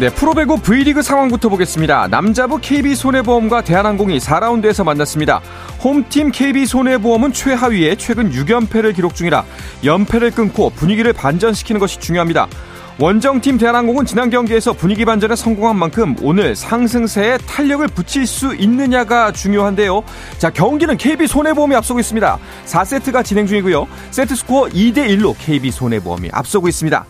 네, 프로배구 V리그 상황부터 보겠습니다. 남자부 KB손해보험과 대한항공이 4라운드에서 만났습니다. 홈팀 KB손해보험은 최하위에 최근 6연패를 기록 중이라 연패를 끊고 분위기를 반전시키는 것이 중요합니다. 원정팀 대한항공은 지난 경기에서 분위기 반전에 성공한 만큼 오늘 상승세에 탄력을 붙일 수 있느냐가 중요한데요. 자, 경기는 KB손해보험이 앞서고 있습니다. 4세트가 진행 중이고요. 세트 스코어 2대 1로 KB손해보험이 앞서고 있습니다.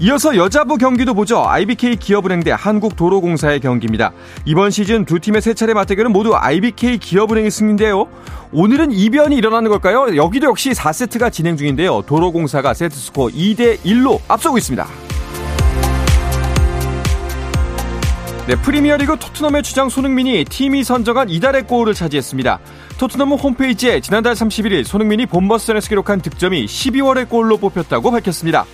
이어서 여자부 경기도 보죠. IBK 기업은행 대 한국도로공사의 경기입니다. 이번 시즌 두 팀의 세 차례 맞대결은 모두 IBK 기업은행의 승리인데요. 오늘은 이변이 일어나는 걸까요? 여기도 역시 4세트가 진행 중인데요. 도로공사가 세트 스코어 2대 1로 앞서고 있습니다. 네, 프리미어리그 토트넘의 주장 손흥민이 팀이 선정한 이달의 골을 차지했습니다. 토트넘은 홈페이지에 지난달 31일 손흥민이 본버스전에서 기록한 득점이 12월의 골로 뽑혔다고 밝혔습니다.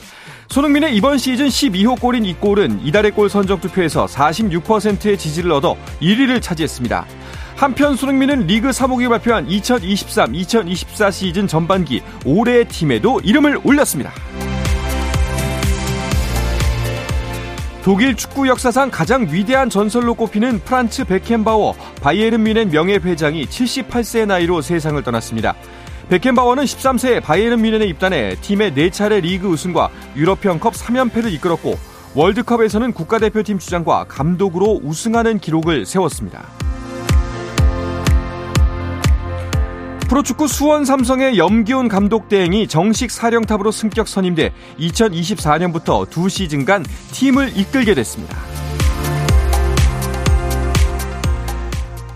손흥민의 이번 시즌 12호 골인 이 골은 이달의 골 선정 투표에서 46%의 지지를 얻어 1위를 차지했습니다. 한편 손흥민은 리그 사무국이 발표한 2023-2024 시즌 전반기 올해의 팀에도 이름을 올렸습니다. 독일 축구 역사상 가장 위대한 전설로 꼽히는 프란츠 베켄바워 바이에른 뮌헨 명예회장이 78세의 나이로 세상을 떠났습니다. 베켄바워는 13세에 바이에른 뮌헨에 입단해 팀의 4차례 리그 우승과 유럽형컵 3연패를 이끌었고 월드컵에서는 국가대표팀 주장과 감독으로 우승하는 기록을 세웠습니다. 프로축구 수원 삼성의 염기훈 감독 대행이 정식 사령탑으로 승격 선임돼 2024년부터 두 시즌간 팀을 이끌게 됐습니다.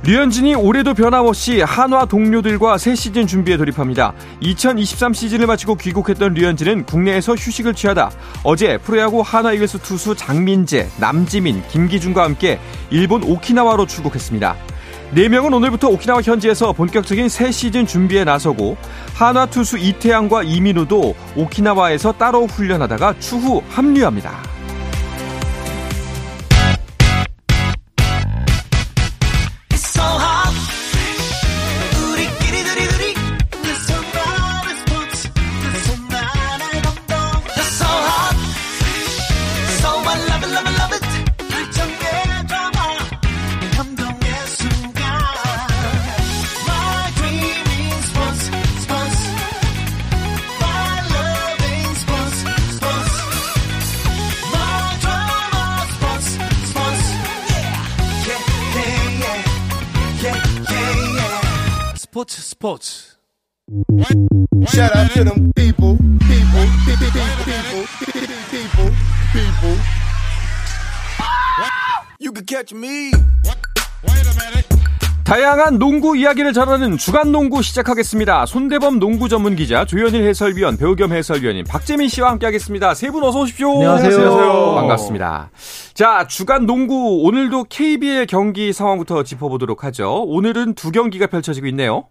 류현진이 올해도 변함없이 한화 동료들과 새 시즌 준비에 돌입합니다. 2023 시즌을 마치고 귀국했던 류현진은 국내에서 휴식을 취하다 어제 프로야구 한화 이글스 투수 장민재, 남지민, 김기준과 함께 일본 오키나와로 출국했습니다. 4명은 오늘부터 오키나와 현지에서 본격적인 새 시즌 준비에 나서고 한화 투수 이태양과 이민우도 오키나와에서 따로 훈련하다가 추후 합류합니다. 스포츠 Shout out to them people, people, people, people, people, people. You can catch me. Wait a minute. 다양한 농구 이야기를 전하는 주간 농구 시작하겠습니다. 손대범 농구 전문 기자, 조현일 해설위원, 배우 겸 해설위원인 박재민 씨와 함께하겠습니다. 세 분 어서 오십시오. 안녕하세요. 안녕하세요. 반갑습니다. 자, 주간 농구 오늘도 KBL 경기 상황부터 짚어보도록 하죠. 오늘은 두 경기가 펼쳐지고 있네요.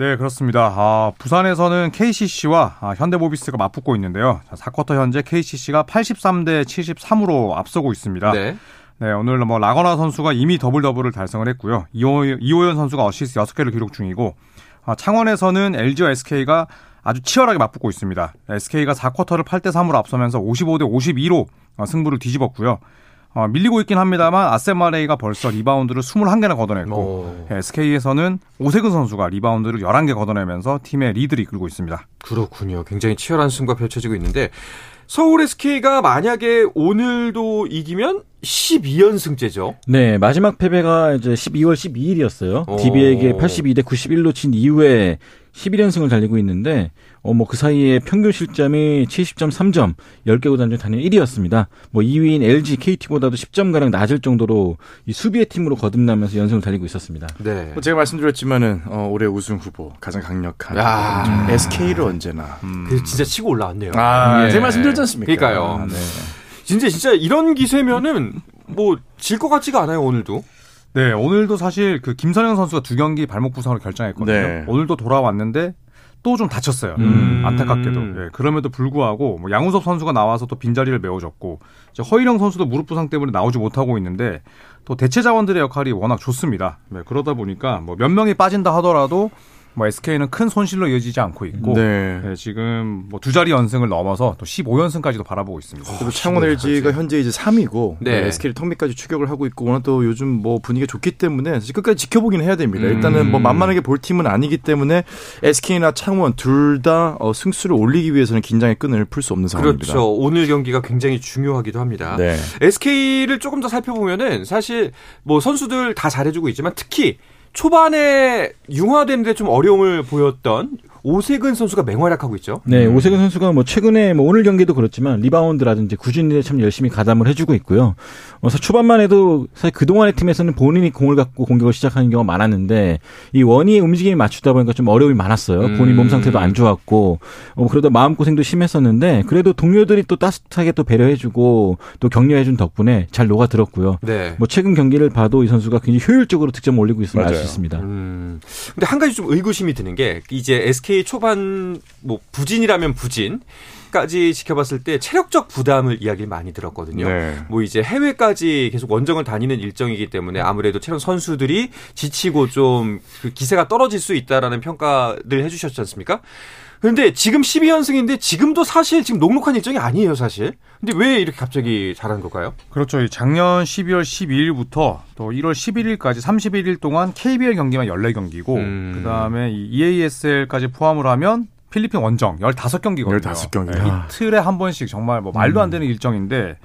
네, 그렇습니다. 아, 부산에서는 KCC와 아, 현대모비스가 맞붙고 있는데요. 자, 4쿼터 현재 KCC가 83대 73으로 앞서고 있습니다. 네. 네, 오늘 뭐 라건아 선수가 이미 더블 더블을 달성을 했고요. 이호, 이호현 선수가 어시스트 6개를 기록 중이고 아, 창원에서는 LG와 SK가 아주 치열하게 맞붙고 있습니다. SK가 4쿼터를 8대 3으로 앞서면서 55대 52로 어, 승부를 뒤집었고요. 어, 밀리고 있긴 합니다만 아셈 마레이가 벌써 리바운드를 21개나 걷어냈고 오. SK에서는 오세근 선수가 리바운드를 11개 걷어내면서 팀의 리드를 이끌고 있습니다. 그렇군요. 굉장히 치열한 승부가 펼쳐지고 있는데 서울 SK가 만약에 오늘도 이기면 12연승제죠. 네, 마지막 패배가 이제 12월 12일이었어요. DB에게 82대 91로 진 이후에 11연승을 달리고 있는데 어 뭐 그 사이에 평균 실점이 70.3점, 10개 구단 중 단연 1위였습니다. 뭐 2위인 LG, KT보다도 10점 가량 낮을 정도로 이 수비의 팀으로 거듭나면서 연승을 달리고 있었습니다. 네. 뭐 제가 말씀드렸지만은 어, 올해 우승 후보 가장 강력한 야. SK를 언제나 음. 그 진짜 치고 올라왔네요. 아, 예. 제가 말씀드렸지 않습니까? 그러니까요. 아, 네. 진짜 진짜 이런 기세면은 뭐 질 것 같지가 않아요 오늘도. 네, 오늘도 사실 그 김선영 선수가 두 경기 발목 부상으로 결정했거든요. 네. 오늘도 돌아왔는데 또 좀 다쳤어요. 음. 안타깝게도. 예, 그럼에도 불구하고 뭐 양우섭 선수가 나와서 또 빈자리를 메워줬고 허일영 선수도 무릎 부상 때문에 나오지 못하고 있는데 또 대체 자원들의 역할이 워낙 좋습니다. 네, 그러다 보니까 뭐 몇 명이 빠진다 하더라도 뭐 SK는 큰 손실로 이어지지 않고 있고 네. 네, 지금 뭐 두 자리 연승을 넘어서 또 15연승까지도 바라보고 있습니다. 그리고 창원 LG가 현재 이제 3위고 네. 네, SK를 턱밑까지 추격을 하고 있고 워낙 또 요즘 뭐 분위기가 좋기 때문에 사실 끝까지 지켜보긴 해야 됩니다. 음. 일단은 뭐 만만하게 볼 팀은 아니기 때문에 SK나 창원 둘다 어, 승수를 올리기 위해서는 긴장의 끈을 풀 수 없는 상황입니다. 그렇죠. 오늘 경기가 굉장히 중요하기도 합니다. 네. SK를 조금 더 살펴보면은 사실 뭐 선수들 다 잘해주고 있지만 특히 초반에 융화되는데 좀 어려움을 보였던 오세근 선수가 맹활약하고 있죠. 네, 음. 오세근 선수가 뭐 최근에 뭐 오늘 경기도 그렇지만 리바운드라든지 꾸준히 참 열심히 가담을 해주고 있고요. 그래서 초반만 해도 사실 그동안의 팀에서는 본인이 공을 갖고 공격을 시작하는 경우가 많았는데 이 원희의 움직임이 맞추다 보니까 좀 어려움이 많았어요. 음. 본인 몸 상태도 안 좋았고 어, 그러다 마음 고생도 심했었는데 그래도 동료들이 또 따뜻하게 또 배려해주고 또 격려해준 덕분에 잘 녹아들었고요. 네. 뭐 최근 경기를 봐도 이 선수가 굉장히 효율적으로 득점 올리고 있음을 알 수 있습니다. 음. 근데 한 가지 좀 의구심이 드는 게 이제 SK 초반 뭐 부진이라면 부진 까지 지켜봤을 때 체력적 부담을 이야기를 많이 들었거든요. 네. 뭐 이제 해외까지 계속 원정을 다니는 일정이기 때문에 아무래도 체력 선수들이 지치고 좀 그 기세가 떨어질 수 있다라는 평가를 해주셨지 않습니까? 그런데 지금 12연승인데 지금도 사실 지금 녹록한 일정이 아니에요, 사실. 근데 왜 이렇게 갑자기 잘한 걸까요? 그렇죠. 작년 12월 12일부터 또 1월 11일까지 31일 동안 KBL 경기만 14경기고 음. 그다음에 EASL까지 포함을 하면 필리핀 원정 15경기거든요. 15경기. 네, 이틀에 한 번씩 정말 뭐 말도 안 음. 되는 음. 일정인데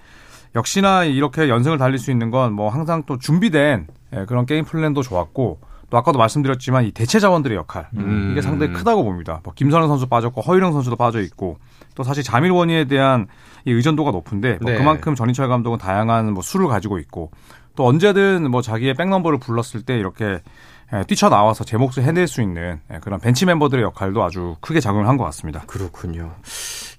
역시나 이렇게 연승을 달릴 수 있는 건 뭐 항상 또 준비된 예, 그런 게임 플랜도 좋았고 또 아까도 말씀드렸지만 이 대체 자원들의 역할 음. 이게 상당히 크다고 봅니다. 뭐 김선영 선수 빠졌고 허일영 선수도 빠져 있고 또 사실 자밀 원희에 대한 이 의존도가 높은데 뭐 네. 그만큼 전인철 감독은 다양한 뭐 수를 가지고 있고 또 언제든 뭐 자기의 백넘버를 불렀을 때 이렇게 예, 뛰쳐 나와서 제 몫을 해낼 수 있는 예, 그런 벤치 멤버들의 역할도 아주 크게 작용을 한 것 같습니다. 그렇군요.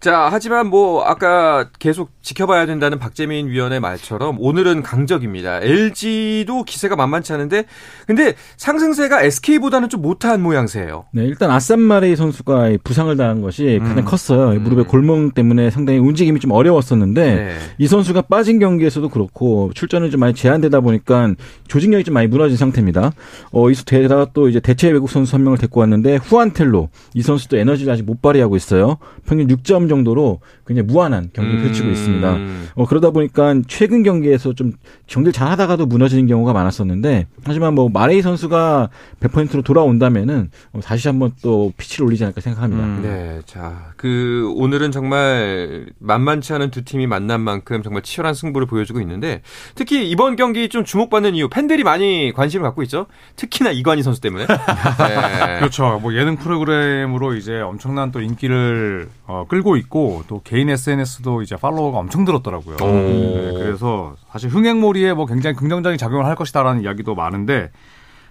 자, 하지만 뭐 아까 계속 지켜봐야 된다는 박재민 위원의 말처럼 오늘은 강적입니다. LG도 기세가 만만치 않은데 근데 상승세가 SK보다는 좀 못한 모양새예요. 네, 일단 아산 마레이 선수가 부상을 당한 것이 가장 음. 컸어요. 음. 무릎의 골몽 때문에 상당히 움직임이 좀 어려웠었는데 네. 이 선수가 빠진 경기에서도 그렇고 출전을 좀 많이 제한되다 보니까 조직력이 좀 많이 무너진 상태입니다. 어, 이수 게다가 또 이제 대체 외국 선수 한 명을 데리고 왔는데 후안텔로 이 선수도 에너지를 아직 못 발휘하고 있어요. 평균 6점 정도 로 굉장히 무한한 경기를 음. 펼치고 있습니다. 어, 그러다 보니까 최근 경기에서 좀 경기를 잘 하다가도 무너지는 경우가 많았었는데 하지만 뭐 마레이 선수가 100%로 돌아온다면은 어, 다시 한번 또 피치를 올리지 않을까 생각합니다. 음. 네. 자, 그 오늘은 정말 만만치 않은 두 팀이 만난 만큼 정말 치열한 승부를 보여주고 있는데 특히 이번 경기 좀 주목받는 이유 팬들이 많이 관심을 갖고 있죠. 특히나 이관희 선수 때문에. 네. 그렇죠. 뭐 예능 프로그램으로 이제 엄청난 또 인기를 어, 끌고 있고 또 개인 SNS도 이제 팔로워가 엄청 들었더라고요. 네, 그래서 사실 흥행몰이에 뭐 굉장히 긍정적인 작용을 할 것이다라는 이야기도 많은데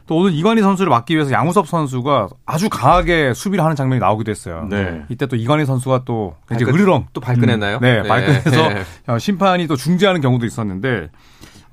또 오늘 이관희 선수를 막기 위해서 양우섭 선수가 아주 강하게 수비를 하는 장면이 나오기도 했어요. 네. 이때 또 이관희 선수가 또 이제 으르렁 또 발끈했나요? 음, 네, 네, 발끈해서 네. 심판이 또 중지하는 경우도 있었는데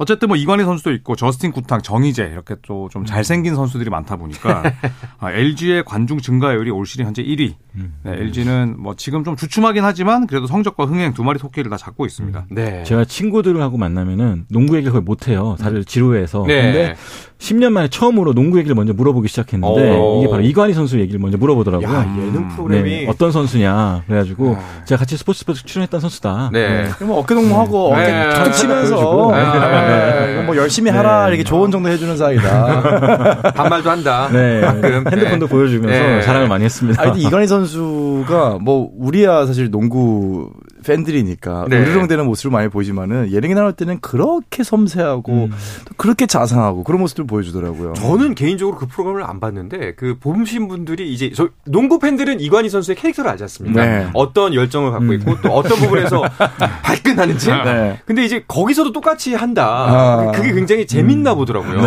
어쨌든 뭐 이관희 선수도 있고 저스틴 구탕, 정희재 이렇게 또 좀 잘생긴 선수들이 많다 보니까 아, LG의 관중 증가율이 올 시즌 현재 1위. 음. 네, LG는 뭐 지금 좀 주춤하긴 하지만 그래도 성적과 흥행 두 마리 토끼를 다 잡고 있습니다. 네. 제가 친구들하고 만나면은 농구 얘기를 거의 못 해요. 다들 지루해서. 네. 근데 10년 만에 처음으로 농구 얘기를 먼저 물어보기 시작했는데 오. 어. 이게 바로 이관희 선수 얘기를 먼저 물어보더라고요. 야, 예능 프로그램이 네, 어떤 선수냐 그래가지고 야. 제가 같이 스포츠 스포츠 출연했던 선수다. 네. 네. 뭐 어깨 동무하고 네. 어깨 툭툭 치면서 네. 네. 뭐 열심히 하라 이렇게 조언 정도 해주는 사이다. 반말도 한다. 네. 가끔 핸드폰도 보여주면서 자랑을 많이 했습니다. 아, 이관희 선수가 뭐 우리야 사실 농구 팬들이니까 네. 으르렁대는 모습을 많이 보이지만은 예능에 나올 때는 그렇게 섬세하고 음. 그렇게 자상하고 그런 모습을 보여주더라고요. 저는 개인적으로 그 프로그램을 안 봤는데 그 보신 분들이 이제 저 농구 팬들은 이관희 선수의 캐릭터를 알지 않습니까? 네. 어떤 열정을 갖고 음. 있고 또 어떤 부분에서 발끈하는지. 네. 근데 이제 거기서도 똑같이 한다. 아. 그게 굉장히 재밌나 음. 보더라고요.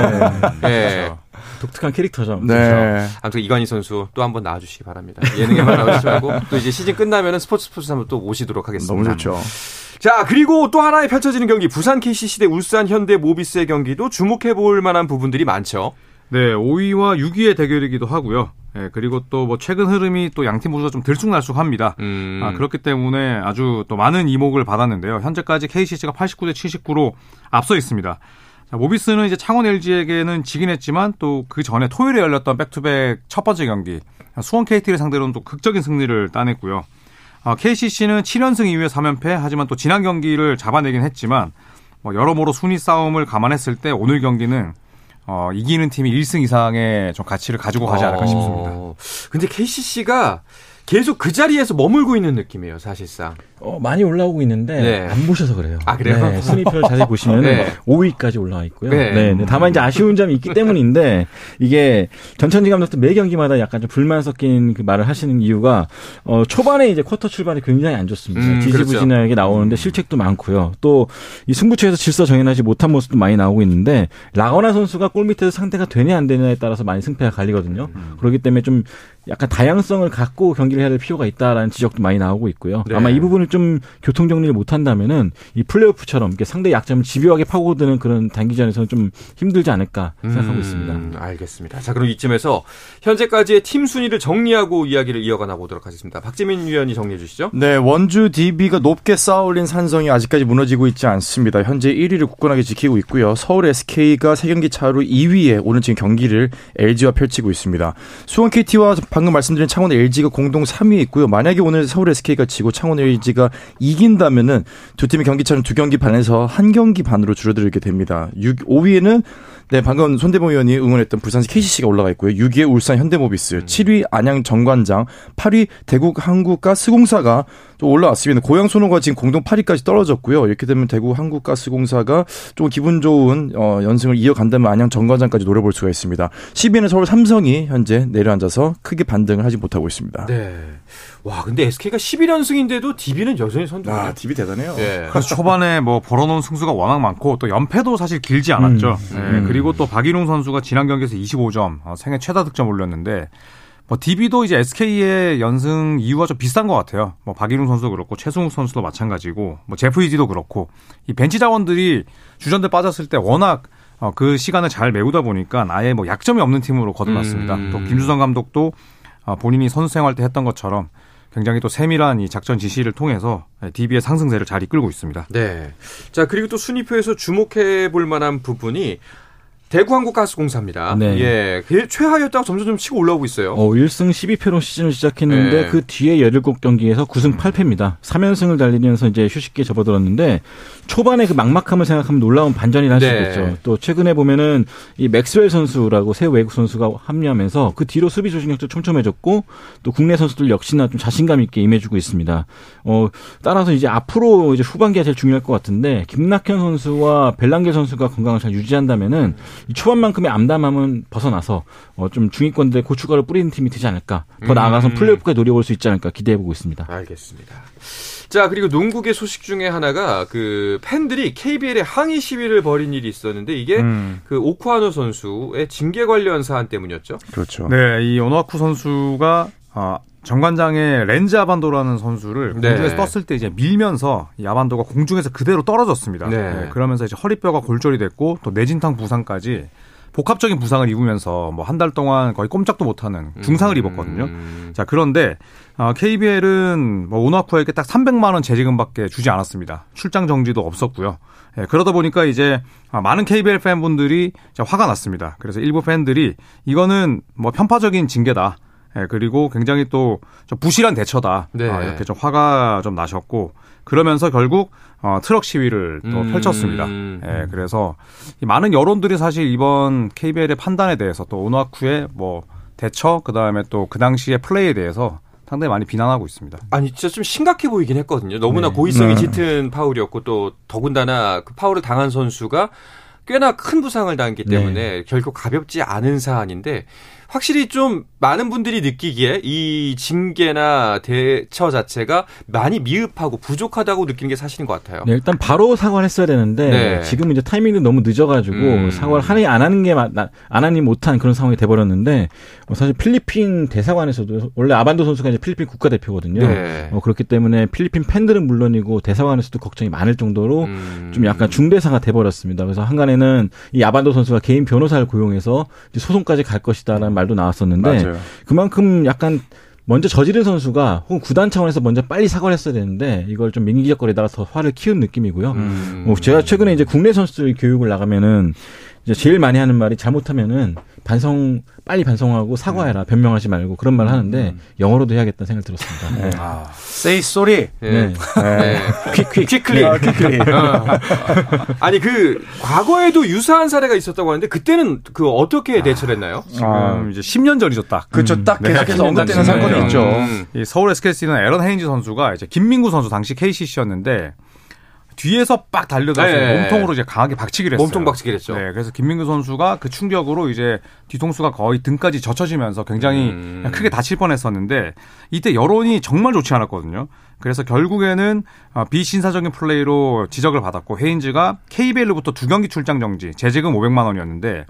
네. 네. 독특한 캐릭터죠. 네. 그렇죠. 아무튼 이관희 선수 또 한번 나와주시기 바랍니다. 예능에만 나오시지 말고 또 이제 시즌 끝나면은 스포츠 스포츠 한번 또 모시도록 하겠습니다. 너무 좋죠. 자, 그리고 또 하나의 펼쳐지는 경기, 부산 KCC 대 울산 현대 모비스의 경기도 주목해 볼 만한 부분들이 많죠. 네, 5위와 6위의 대결이기도 하고요. 예, 그리고 또 뭐 최근 흐름이 또 양팀 모두가 좀 들쑥날쑥합니다. 음. 아, 그렇기 때문에 아주 또 많은 이목을 받았는데요. 현재까지 KCC가 89대 79로 앞서 있습니다. 자, 모비스는 이제 창원 LG에게는 지긴 했지만 또 그 전에 토요일에 열렸던 back-to-back 첫 번째 경기 수원 KT를 상대로는 또 극적인 승리를 따냈고요. 아, KCC는 7연승 이후에 3연패 하지만 또 지난 경기를 잡아내긴 했지만 뭐 여러모로 순위 싸움을 감안했을 때 오늘 경기는 어, 이기는 팀이 1승 이상의 좀 가치를 가지고 가지 않을까 어. 싶습니다. 근데 KCC가 계속 그 자리에서 머물고 있는 느낌이에요, 사실상. 어, 많이 올라오고 있는데 네. 안 보셔서 그래요. 아 그래요? 네, 순위표를 자세히 보시면 네. 5위까지 올라와 있고요. 네. 네. 네. 다만 이제 아쉬운 점이 있기 때문인데 이게 전천지 감독도 매 경기마다 약간 좀 불만 섞인 그 말을 하시는 이유가 어, 초반에 이제 쿼터 출발이 굉장히 안 좋습니다. 음, 지지부진하게 그렇죠. 나오는데 실책도 많고요. 또 이 승부처에서 질서 정연하지 못한 모습도 많이 나오고 있는데 라거나 선수가 골 밑에서 상대가 되냐 안 되냐에 따라서 많이 승패가 갈리거든요. 음. 그렇기 때문에 좀 약간 다양성을 갖고 경기를 해야 될 필요가 있다라는 지적도 많이 나오고 있고요. 네. 아마 이 부분을 좀 교통 정리를 못 한다면은 이 플레이오프처럼 상대 약점을 집요하게 파고드는 그런 단기전에서는 좀 힘들지 않을까 생각하고 음, 있습니다. 알겠습니다. 자, 그럼 이쯤에서 현재까지의 팀 순위를 정리하고 이야기를 이어가 나보도록 하겠습니다. 박재민 위원이 정리해 주시죠. 네, 원주 DB가 높게 쌓아올린 산성이 아직까지 무너지고 있지 않습니다. 현재 1위를 굳건하게 지키고 있고요. 서울 SK가 3경기 차로 2위에 오늘 지금 경기를 LG와 펼치고 있습니다. 수원 KT와 방금 말씀드린 창원 LG가 공동 3위에 있고요. 만약에 오늘 서울 SK가 지고 창원 LG 가 이긴다면은 두 팀의 경기차는 두 경기 반에서 한 경기 반으로 줄어들게 됩니다. 6, 5위에는 네, 방금 손대범 의원이 응원했던 부산시 KCC가 올라가 있고요. 6위에 울산 현대모비스, 음. 7위 안양 정관장, 8위 대국 한국가스공사가 또 올라왔습니다. 고양 소노가 지금 공동 8위까지 떨어졌고요. 이렇게 되면 대구 한국가스공사가 좀 기분 좋은 어, 연승을 이어간다면 안양 정관장까지 노려볼 수가 있습니다. 10위는 서울 삼성이 현재 내려앉아서 크게 반등을 하지 못하고 있습니다. 네. 와, 근데 SK가 11연승인데도 DB는 여전히 선두네요. 아, DB 대단해요. 예. 그래서 초반에 뭐 벌어놓은 승수가 워낙 많고 또 연패도 사실 길지 않았죠. 음. 네. 음. 그리고 또 박인웅 선수가 지난 경기에서 25점, 어, 생애 최다 득점 올렸는데 뭐 DB도 이제 SK의 연승 이유가 좀 비슷한 것 같아요. 뭐 박인웅 선수도 그렇고 최승욱 선수도 마찬가지고 뭐 제프 이지도 그렇고 이 벤치 자원들이 주전대 빠졌을 때 워낙 어, 그 시간을 잘 메우다 보니까 아예 뭐 약점이 없는 팀으로 거듭났습니다. 음. 또 김주성 감독도 어, 본인이 선수 생활 때 했던 것처럼 굉장히 또 세밀한 이 작전 지시를 통해서 DB의 상승세를 잘 이끌고 있습니다. 네. 자, 그리고 또 순위표에서 주목해 볼 만한 부분이 대구한국가스공사입니다. 네. 예. 최하였다가 점점 좀 치고 올라오고 있어요. 어, 1승 12패로 시즌을 시작했는데 네. 그 뒤에 17경기에서 9승 8패입니다. 3연승을 달리면서 이제 휴식기에 접어들었는데 초반에 그 막막함을 생각하면 놀라운 반전이 날수 네. 있겠죠. 또 최근에 보면은 이 맥스웰 선수라고 새 외국 선수가 합류하면서 그 뒤로 수비 조직력도 촘촘해졌고 또 국내 선수들 역시나 좀 자신감 있게 임해주고 있습니다. 어, 따라서 이제 앞으로 이제 후반기가 제일 중요할 것 같은데 김낙현 선수와 벨랑게 선수가 건강을 잘 유지한다면은 초반만큼의 암담함은 벗어나서 어, 좀 중위권대 고추가를 뿌리는 팀이 되지 않을까. 더 음. 나아가서 플레이오프까지 노려볼 수 있지 않을까 기대해보고 있습니다. 알겠습니다. 자, 그리고 농구계 소식 중에 하나가 그 팬들이 KBL에 항의 시위를 벌인 일이 있었는데 이게 음. 그 오쿠아노 선수의 징계 관련 사안 때문이었죠. 그렇죠. 네, 이 오노아쿠 선수가 아, 정관장의 렌즈 아반도라는 선수를 네. 공중에서 떴을 때 이제 밀면서 이 아반도가 공중에서 그대로 떨어졌습니다. 네. 네, 그러면서 이제 허리뼈가 골절이 됐고 또 내진탕 부상까지 복합적인 부상을 입으면서 뭐 한 달 동안 거의 꼼짝도 못하는 중상을 음. 입었거든요. 자 그런데 어, KBL은 뭐 오나쿠에게 딱 300만 원 재지금밖에 주지 않았습니다. 출장 정지도 없었고요. 예, 그러다 보니까 이제 아, 많은 KBL 팬분들이 화가 났습니다. 그래서 일부 팬들이 이거는 뭐 편파적인 징계다. 예, 그리고 굉장히 또 부실한 대처다. 네. 아, 이렇게 좀 화가 좀 나셨고 그러면서 결국 어, 트럭 시위를 또 음. 펼쳤습니다. 예, 그래서 많은 여론들이 사실 이번 KBL의 판단에 대해서 또 오나쿠의 뭐 대처 그다음에 또 그 당시의 플레이에 대해서 상당히 많이 비난하고 있습니다. 아니 진짜 좀 심각해 보이긴 했거든요. 너무나 네. 고의성이 네. 짙은 파울이었고 또 더군다나 그 파울을 당한 선수가 꽤나 큰 부상을 당했기 때문에 네. 결코 가볍지 않은 사안인데 확실히 좀 많은 분들이 느끼기에 이 징계나 대처 자체가 많이 미흡하고 부족하다고 느끼는 게 사실인 것 같아요. 네, 일단 바로 사과를 했어야 되는데 네. 지금 이제 타이밍도 너무 늦어가지고 음. 사과를 하니 안 하는 게 안 하니 못한 그런 상황이 돼버렸는데 어, 사실 필리핀 대사관에서도 원래 아반도 선수가 이제 필리핀 국가대표거든요. 네. 어, 그렇기 때문에 필리핀 팬들은 물론이고 대사관에서도 걱정이 많을 정도로 음. 좀 약간 중대사가 돼버렸습니다. 그래서 한간에는 이 아반도 선수가 개인 변호사를 고용해서 소송까지 갈 것이다라는 말도 나왔었는데 맞아요. 그만큼 약간 먼저 저지른 선수가 혹은 구단 차원에서 먼저 빨리 사과를 했어야 되는데 이걸 좀 민기적거리다가 더 화를 키운 느낌이고요. 음. 뭐 제가 최근에 이제 국내 선수들 교육을 나가면은 이제 제일 많이 하는 말이 잘못하면은 반성 빨리 반성하고 사과해라 음. 변명하지 말고 그런 말을 하는데 음. 영어로도 해야겠다는 생각이 들었습니다. 네. 아, say sorry. 네. 네. 퀵퀵 퀵클리. 아, 퀵클리. 어. 아니 그 과거에도 유사한 사례가 있었다고 하는데 그때는 그 어떻게 대처를 했나요? 지금 아, 이제 10년 전이죠 딱. 그렇죠. 딱 네. 계속해서 언급되는 사건이 있죠. 음. 서울 SKC는 에런 헤인즈 선수가 이제 김민구 선수 당시 KCC였는데 뒤에서 빡 달려들어서 네. 몸통으로 이제 강하게 박치기를 했어요. 몸통 박치기를 했죠. 네, 그래서 김민규 선수가 그 충격으로 이제 뒤통수가 거의 등까지 젖혀지면서 굉장히 음. 크게 다칠 뻔했었는데 이때 여론이 정말 좋지 않았거든요. 그래서 결국에는 어, 비신사적인 플레이로 지적을 받았고 헤인즈가 KBL로부터 두 경기 출장 정지, 재재금 500만 원이었는데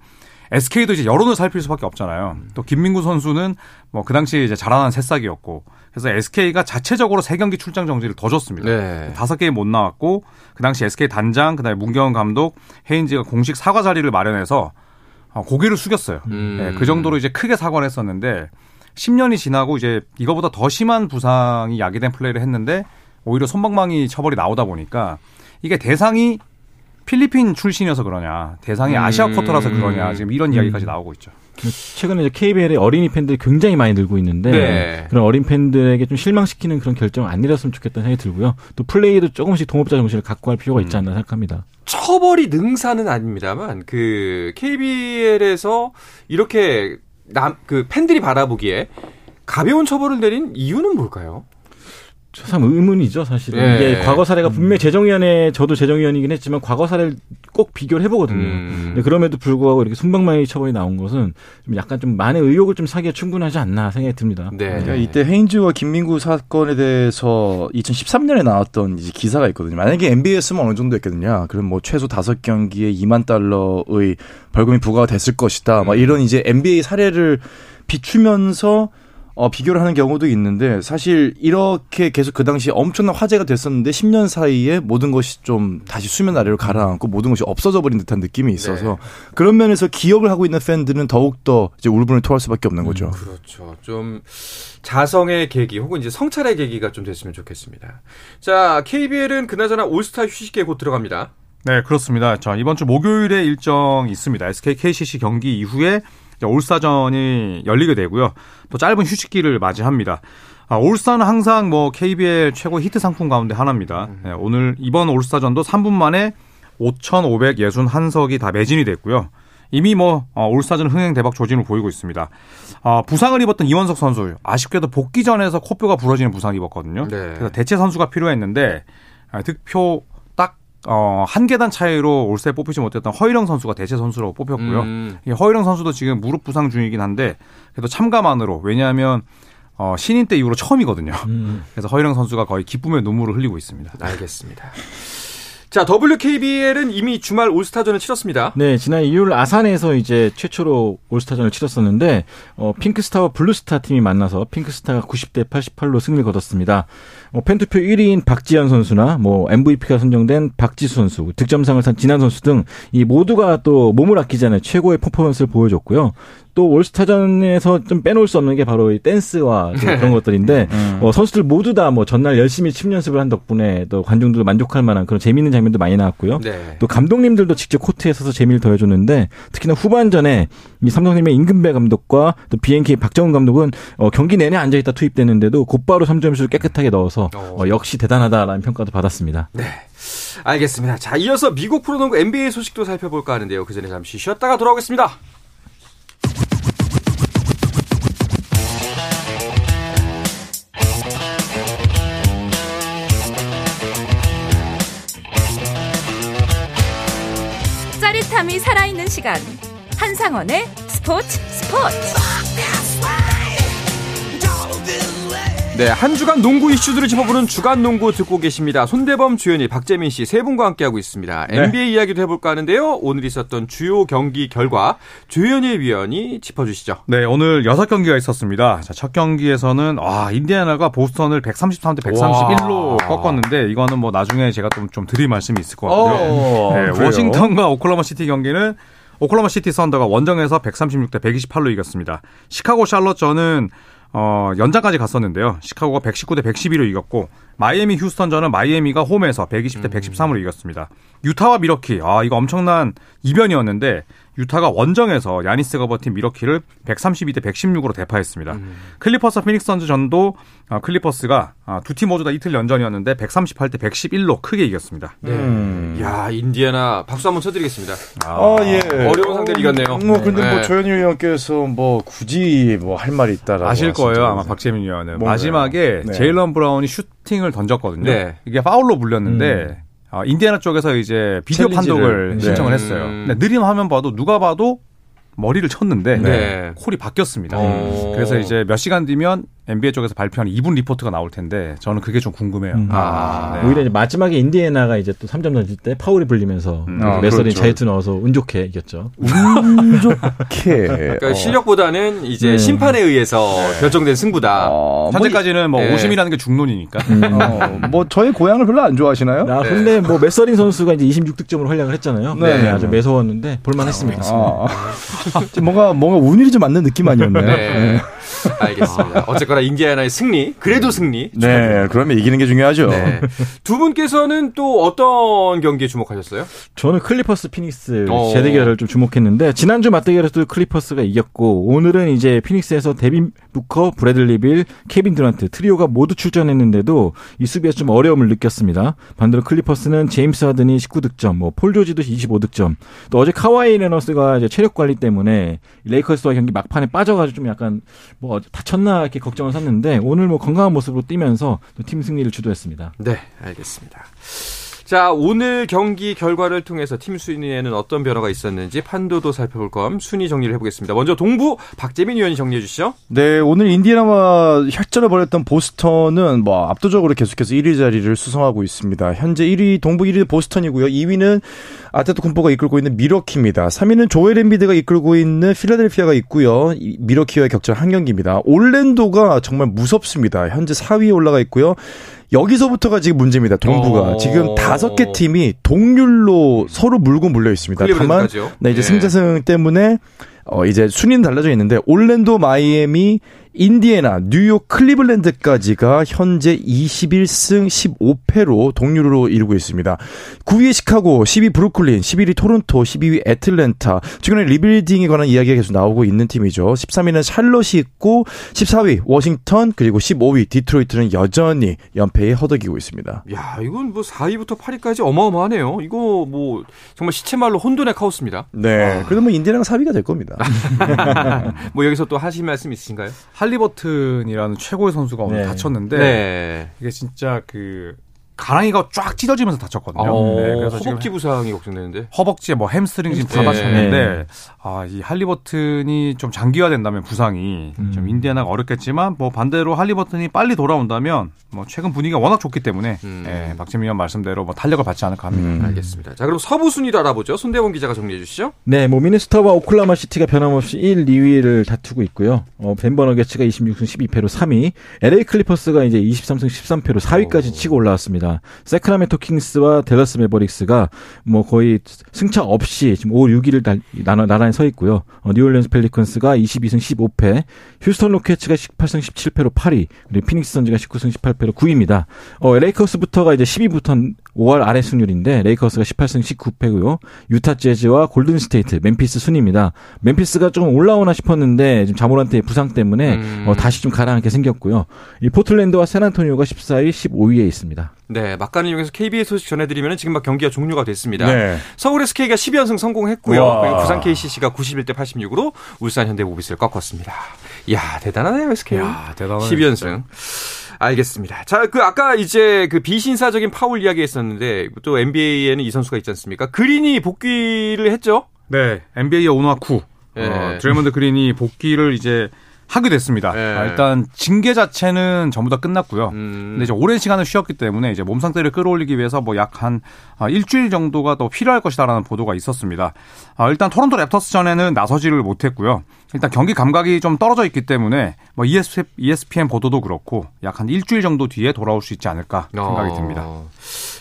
SK도 이제 여론을 살필 수밖에 없잖아요. 또 김민구 선수는 뭐 그 당시에 이제 자라난 새싹이었고 그래서 SK가 자체적으로 세 경기 출장 정지를 더 줬습니다. 네. 다섯 네. 게임 못 나왔고 그 당시 SK 단장 그다음에 문경원 감독 헤인즈가 공식 사과 자리를 마련해서 어, 고개를 숙였어요. 음. 네, 그 정도로 이제 크게 사과를 했었는데 10년이 지나고 이제 이거보다 더 심한 부상이 야기된 플레이를 했는데 오히려 손방망이 처벌이 나오다 보니까 이게 대상이 필리핀 출신이어서 그러냐, 대상이 음. 아시아 쿼터라서 그러냐, 지금 이런 이야기까지 음. 나오고 있죠. 최근에 이제 KBL의 어린이 팬들이 굉장히 많이 늘고 있는데 네. 그런 어린 팬들에게 좀 실망시키는 그런 결정 안 내렸으면 좋겠다는 생각이 들고요. 또 플레이도 조금씩 동업자 정신을 갖고 갈 필요가 있지 않나 생각합니다. 처벌이 능사는 아닙니다만 그 KBL에서 이렇게 남 그 팬들이 바라보기에 가벼운 처벌을 내린 이유는 뭘까요? 참 의문이죠, 사실은. 네. 이게 과거 사례가 분명히 재정위원회, 저도 재정위원이긴 했지만 과거 사례를 꼭 비교를 해보거든요. 음. 그럼에도 불구하고 이렇게 순방망이 처벌이 나온 것은 좀 약간 좀 많은 의혹을 좀 사기가 충분하지 않나 생각이 듭니다. 네. 그러니까 이때 헤인즈와 김민구 사건에 대해서 2013년에 나왔던 이제 기사가 있거든요. 만약에 NBA였으면 어느 정도 였거든요. 그럼 뭐 최소 다섯 경기에 2만 달러의 벌금이 부과가 됐을 것이다. 음. 막 이런 이제 NBA 사례를 비추면서 어, 비교를 하는 경우도 있는데 사실 이렇게 계속 그 당시 엄청난 화제가 됐었는데 10년 사이에 모든 것이 좀 다시 수면 아래로 가라앉고 모든 것이 없어져 버린 듯한 느낌이 있어서 네. 그런 면에서 기억을 하고 있는 팬들은 더욱더 이제 울분을 토할 수밖에 없는 거죠. 음, 그렇죠. 좀 자성의 계기 혹은 이제 성찰의 계기가 좀 됐으면 좋겠습니다. 자, KBL은 그나저나 올스타 휴식기에 곧 들어갑니다. 네, 그렇습니다. 자, 이번 주 목요일에 일정 있습니다. SK KCC 경기 이후에 올스타전이 열리게 되고요. 또 짧은 휴식기를 맞이합니다. 아, 올스타는 항상 뭐 KBL 최고 히트 상품 가운데 하나입니다. 네, 오늘 이번 올스타전도 3분 만에 5,561석이 다 매진이 됐고요. 이미 뭐 어, 올스타전 흥행 대박 조짐을 보이고 있습니다. 어, 부상을 입었던 이원석 선수 아쉽게도 복귀전에서 코뼈가 부러지는 부상을 입었거든요. 네. 그래서 대체 선수가 필요했는데 아, 득표 어, 한 계단 차이로 올스타에 뽑히지 못했던 허일영 선수가 대체 선수로 뽑혔고요. 음. 허일영 선수도 지금 무릎 부상 중이긴 한데 그래도 참가만으로 왜냐하면 어, 신인 때 이후로 처음이거든요. 음. 그래서 허일영 선수가 거의 기쁨의 눈물을 흘리고 있습니다. 알겠습니다. 자, WKBL은 이미 주말 올스타전을 치렀습니다. 네, 지난 일요일 아산에서 이제 최초로 올스타전을 치렀었는데 어, 핑크스타와 블루스타 팀이 만나서 핑크스타가 90대 88로 승리를 거뒀습니다. 어, 팬투표 1위인 박지현 선수나 뭐 MVP가 선정된 박지수 선수, 득점상을 탄 진한 선수 등 이 모두가 또 몸을 아끼지 않은 최고의 퍼포먼스를 보여줬고요. 또 올스타전에서 좀 빼놓을 수 없는 게 바로 이 댄스와 그런 것들인데 음. 어, 선수들 모두 다 뭐 전날 열심히 춤 연습을 한 덕분에 또 관중들도 만족할 만한 그런 재미있는 장면도 많이 나왔고요. 네. 또 감독님들도 직접 코트에 서서 재미를 더해줬는데 특히나 후반전에 이 삼성팀의 임금배 감독과 또 BNK 박정훈 감독은 어, 경기 내내 앉아있다 투입됐는데도 곧바로 3점슛을 깨끗하게 넣어서 어, 어 역시 대단하다라는 평가도 받았습니다. 네. 알겠습니다. 자, 이어서 미국 프로농구 NBA 소식도 살펴볼까 하는데요. 그 전에 잠시 쉬었다가 돌아오겠습니다. 짜릿함이 살아있는 시간 한상원의 스포츠 스포츠 네, 한 주간 농구 이슈들을 짚어보는 주간 농구 듣고 계십니다. 손대범, 조현일, 박재민 씨 세 분과 함께하고 있습니다. 네. NBA 이야기도 해볼까 하는데요. 오늘 있었던 주요 경기 결과 조현일 위원이 짚어주시죠. 네, 오늘 여섯 경기가 있었습니다. 자, 첫 경기에서는 와 인디애나가 보스턴을 133대 131로 와. 꺾었는데 이거는 뭐 나중에 제가 좀, 좀 드릴 말씀이 있을 것 같고요. 네, 워싱턴과 오클라호마 시티 경기는 오클라호마 시티 선더가 원정에서 136대 128로 이겼습니다. 시카고 샬럿전은 어, 연장까지 갔었는데요. 시카고가 119대 112로 이겼고 마이애미 휴스턴전은 마이애미가 홈에서 120대 113으로 이겼습니다. 유타와 밀워키 아 이거 엄청난 이변이었는데 유타가 원정에서 야니스 가 버틴 밀워키를 132대 116으로 대파했습니다. 음. 클리퍼스 피닉스 선즈 전도 아, 클리퍼스가 아, 두팀 모두 다 이틀 연전이었는데 138대 111로 크게 이겼습니다. 네. 음. 야 인디애나 박수 한번 쳐드리겠습니다. 아, 아 예. 어려운 상대를 이겼네요. 뭐 근데 뭐 네. 뭐 조현일 위원께서 뭐 굳이 뭐 할 말이 있다라고 아실 거예요 아마 박재민 위원은 마지막에 네. 제일런 브라운이 슈팅을 던졌거든요. 네. 이게 파울로 불렸는데. 음. 어, 인디애나 쪽에서 이제 비디오 판독을 네. 신청을 했어요. 음. 근데 느린 화면 봐도 누가 봐도 머리를 쳤는데 네. 콜이 바뀌었습니다. 오. 그래서 이제 몇 시간 뒤면 NBA 쪽에서 발표한 2분 리포트가 나올 텐데 저는 그게 좀 궁금해요. 음. 아. 네. 오히려 이제 마지막에 인디애나가 이제 또 3점 던질 때 파울이 불리면서 음. 아, 매서린 그렇죠. 자유투 넣어서 운 좋게 이겼죠. 운 좋게. 그러니까 어. 실력보다는 이제 네. 심판에 의해서 네. 결정된 승부다. 어, 현재까지는 뭐, 뭐 오심이라는 게 중론이니까. 음. 어, 뭐 저의 고향을 별로 안 좋아하시나요? 아, 근데 뭐 메서린 선수가 이제 26득점으로 활약을 했잖아요. 네. 아주 매서웠는데 볼만했습니다. 아. 뭔가 뭔가 운이 좀 맞는 느낌 아니었나요? 네. 알겠습니다. 어쨌거나 인디애나의 승리, 그래도 승리. 네, 그러면 이기는 게 중요하죠. 네. 두 분께서는 또 어떤 경기에 주목하셨어요? 저는 클리퍼스 피닉스 어. 재대결을 좀 주목했는데 지난주 맞대결에서도 클리퍼스가 이겼고 오늘은 이제 피닉스에서 데빈 부커, 브래들리 빌, 케빈 듀란트 트리오가 모두 출전했는데도 이 수비에서 좀 어려움을 느꼈습니다. 반대로 클리퍼스는 제임스 하든이 19득점, 뭐 폴 조지도 25득점. 또 어제 카와이 레너드가 체력 관리 때문에 레이커스와 경기 막판에 빠져가지고 좀 약간 뭐 다쳤나 이렇게 걱정을 샀는데 오늘 뭐 건강한 모습으로 뛰면서 팀 승리를 주도했습니다. 네, 알겠습니다. 자, 오늘 경기 결과를 통해서 팀 순위에는 어떤 변화가 있었는지 판도도 살펴볼 겸 순위 정리를 해보겠습니다. 먼저 동부 박재민 위원이 정리해 주시죠. 네, 오늘 인디애나와 혈전을 벌였던 보스턴은 뭐 압도적으로 계속해서 1위 자리를 수성하고 있습니다. 현재 1위 동부 1위 보스턴이고요. 2위는 아테토 쿤포가 이끌고 있는 미러키입니다. 3위는 조엘 엠비드가 이끌고 있는 필라델피아가 있고요. 미러키와의 격전 한 경기입니다. 올랜도가 정말 무섭습니다. 현재 4위에 올라가 있고요. 여기서부터가 지금 문제입니다. 동부가 어... 지금 다섯 개 팀이 동률로 서로 물고 물려 있습니다. 다만 네, 이제 예. 승자승 때문에 어 이제 순위는 달라져 있는데 올랜도, 마이애미, 인디애나, 뉴욕, 클리블랜드까지가 현재 21승 15패로 동률로 이루고 있습니다. 9위 시카고, 10위 브루클린, 11위 토론토, 12위 애틀랜타. 최근에 리빌딩에 관한 이야기가 계속 나오고 있는 팀이죠. 13위는 샬럿이 있고 14위 워싱턴 그리고 15위 디트로이트는 여전히 연패에 허덕이고 있습니다. 야, 이건 뭐 4위부터 8위까지 어마어마하네요. 이거 뭐 정말 시쳇말로 혼돈의 카오스입니다. 네. 아. 그래도 뭐 인디애나가 4위가 될 겁니다. 뭐 여기서 또 하실 말씀 있으신가요? 할리버튼이라는 최고의 선수가 오늘 네. 다쳤는데 네. 이게 진짜 그 가랑이가 쫙 찢어지면서 다쳤거든요. 어, 네, 그래서 허벅지 부상이 걱정되는데. 허벅지에 뭐 햄스트링 지금 다 다쳤는데 네. 아, 이 할리버튼이 좀 장기화된다면 부상이 음. 좀 인디애나가 어렵겠지만 뭐 반대로 할리버튼이 빨리 돌아온다면 뭐 최근 분위기가 워낙 좋기 때문에 음. 예, 박재민 위원 말씀대로 뭐 탄력을 받지 않을까 합니다. 음. 알겠습니다. 자, 그럼 서부 순위도 알아보죠. 손대범 기자가 정리해 주시죠. 네, 뭐 미네소타와 오클라호마 시티가 변함없이 1, 2위를 다투고 있고요. 어, 덴버 너기츠가 26승 12패로 3위, LA 클리퍼스가 이제 23승 13패로 4위까지 오. 치고 올라왔습니다. 새크라멘토 킹스와 댈러스 매버릭스가 뭐 거의 승차 없이 지금 5, 6위를 달, 나란히 서 있고요. 어, 뉴올리언스 펠리컨스가 22승 15패, 휴스턴 로키츠가 18승 17패로 8위, 그리고 피닉스 선즈가 19승 18패로 9위입니다. 어, 레이커스부터가 이제 10위부터 5할 아래 승률인데 레이커스가 18승 19패고요. 유타 재즈와 골든 스테이트, 멤피스 순입니다. 멤피스가 조금 올라오나 싶었는데 지금 자 모란트의 부상 때문에 음. 어, 다시 좀 가라앉게 생겼고요. 이 포틀랜드와 샌안토니오가 14위, 15위에 있습니다. 네, 막간을 이용해서 KBS 소식 전해드리면 지금 막 경기가 종료가 됐습니다. 네. 서울 SK가 12연승 성공했고요. 와. 그리고 부산 KCC가 91대 86으로 울산 현대모비스를 꺾었습니다. 이야 대단하네요 SK. 야 대단하네. 12연승. 알겠습니다. 자, 그 아까 이제 그 비신사적인 파울 이야기 했었는데 또 NBA에는 이 선수가 있지 않습니까? 그린이 복귀를 했죠? 네, NBA의 오나쿠. 네. 어, 드레먼드 그린이 복귀를 이제 하게 됐습니다. 네. 아, 일단 징계 자체는 전부 다 끝났고요. 음. 근데 이제 오랜 시간을 쉬었기 때문에 이제 몸 상태를 끌어올리기 위해서 뭐 약한 아, 일주일 정도가 더 필요할 것이다라는 보도가 있었습니다. 아, 일단 토론토 랩터스 전에는 나서지를 못했고요. 일단 경기 감각이 좀 떨어져 있기 때문에 뭐 ESPN 보도도 그렇고 약 한 일주일 정도 뒤에 돌아올 수 있지 않을까 생각이 어. 듭니다.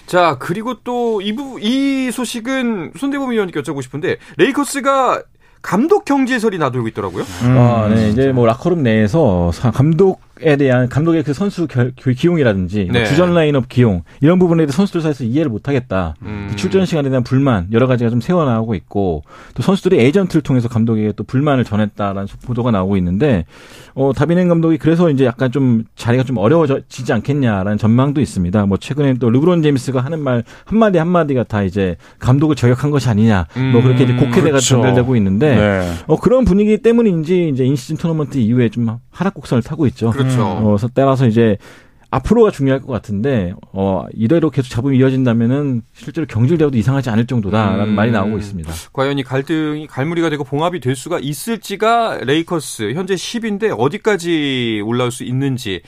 자 그리고 또 이 이 소식은 손대범 위원님께 여쭤보고 싶은데 레이커스가 감독 경질 설이 나돌고 있더라고요. 음, 아, 네. 이제 뭐 라커룸 내에서 감독 에 대한 감독의 그 선수 결, 기용이라든지 뭐 네. 주전 라인업 기용 이런 부분에 대해 선수들 사이에서 이해를 못하겠다. 음. 그 출전 시간에 대한 불만 여러 가지가 좀 새어나오고 있고 또 선수들이 에이전트를 통해서 감독에게 또 불만을 전했다라는 보도가 나오고 있는데 어 다비넨 감독이 그래서 이제 약간 좀 자리가 좀 어려워지지 않겠냐라는 전망도 있습니다. 뭐 최근에 또 르브론 제임스가 하는 말 한마디 한마디가 다 이제 감독을 저격한 것이 아니냐 뭐 음. 뭐 그렇게 이제 곡해대가 그렇죠. 전달되고 있는데 네. 어 그런 분위기 때문인지 이제 인시즌 토너먼트 이후에 좀 하락 곡선을 타고 있죠. 그렇죠. 그렇죠. 어, 따라서 이제 앞으로가 중요할 것 같은데 어 이대로 계속 잡음이 이어진다면은 실제로 경질되어도 이상하지 않을 정도다라는 음, 말이 나오고 있습니다. 과연 이 갈등이 갈무리가 되고 봉합이 될 수가 있을지가 레이커스 현재 10위인데 어디까지 올라올 수 있는지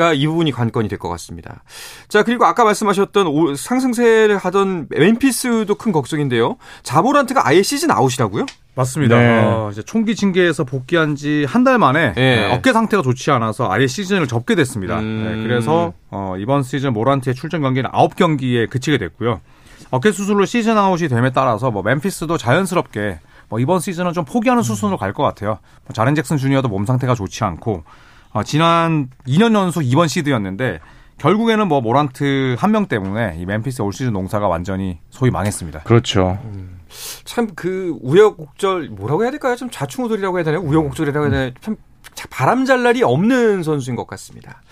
가 이 부분이 관건이 될 것 같습니다. 자 그리고 아까 말씀하셨던 상승세를 하던 멤피스도 큰 걱정인데요. 자 모란트가 아예 시즌 아웃이라고요? 맞습니다. 네. 어, 이제 총기 징계에서 복귀한 지 한 달 만에 네. 어깨 상태가 좋지 않아서 아예 시즌을 접게 됐습니다. 음. 네, 그래서 어, 이번 시즌 모란트의 출전 경기는 9경기에 그치게 됐고요. 어깨 수술로 시즌 아웃이 됨에 따라서 뭐 멤피스도 자연스럽게 뭐 이번 시즌은 좀 포기하는 수순으로 갈 것 같아요. 뭐 자렌 잭슨 주니어도 몸 상태가 좋지 않고 어, 지난 2년 연속 이번 시드였는데 결국에는 뭐 모란트 한 명 때문에 이 멤피스 올 시즌 농사가 완전히 소위 망했습니다. 그렇죠. 음. 참그 우여곡절 뭐라고 해야 될까요? 좀 좌충우돌이라고 해야 되나요? 우여곡절이라고 해야 되나요? 참 바람잘 날이 없는 선수인 것 같습니다.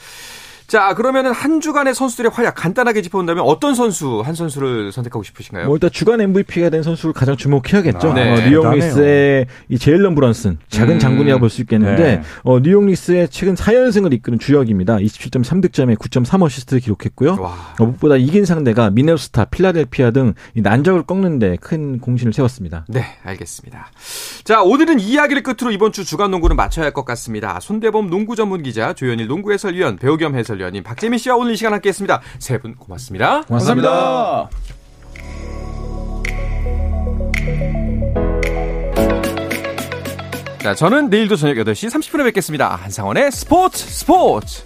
자, 그러면은 한 주간의 선수들의 활약 간단하게 짚어본다면 어떤 선수 한 선수를 선택하고 싶으신가요? 뭐 일단 주간 MVP가 된 선수를 가장 주목해야겠죠. 아, 네. 어, 뉴욕 닉스의 이 제일런 브런슨 작은 음. 장군이라 볼수 있겠는데 네. 어, 뉴욕 닉스의 최근 4연승을 이끄는 주역입니다. 27.3득점에 9.3 어시스트를 기록했고요. 어, 무엇보다 이긴 상대가 미네소타, 필라델피아 등 난적을 꺾는데 큰 공신을 세웠습니다. 네, 알겠습니다. 자, 오늘은 이야기를 끝으로 이번 주 주간 농구는 마쳐야 할 것 같습니다. 손대범 농구 전문 기자, 조현일 농구 해설위원, 배우 겸 해설 해설위원님 박재민 씨와 오늘 이 시간 함께했습니다. 세 분 고맙습니다. 고맙습니다. 자, 저는 내일도 저녁 8시 30분에 뵙겠습니다. 한상원의 스포츠 스포츠!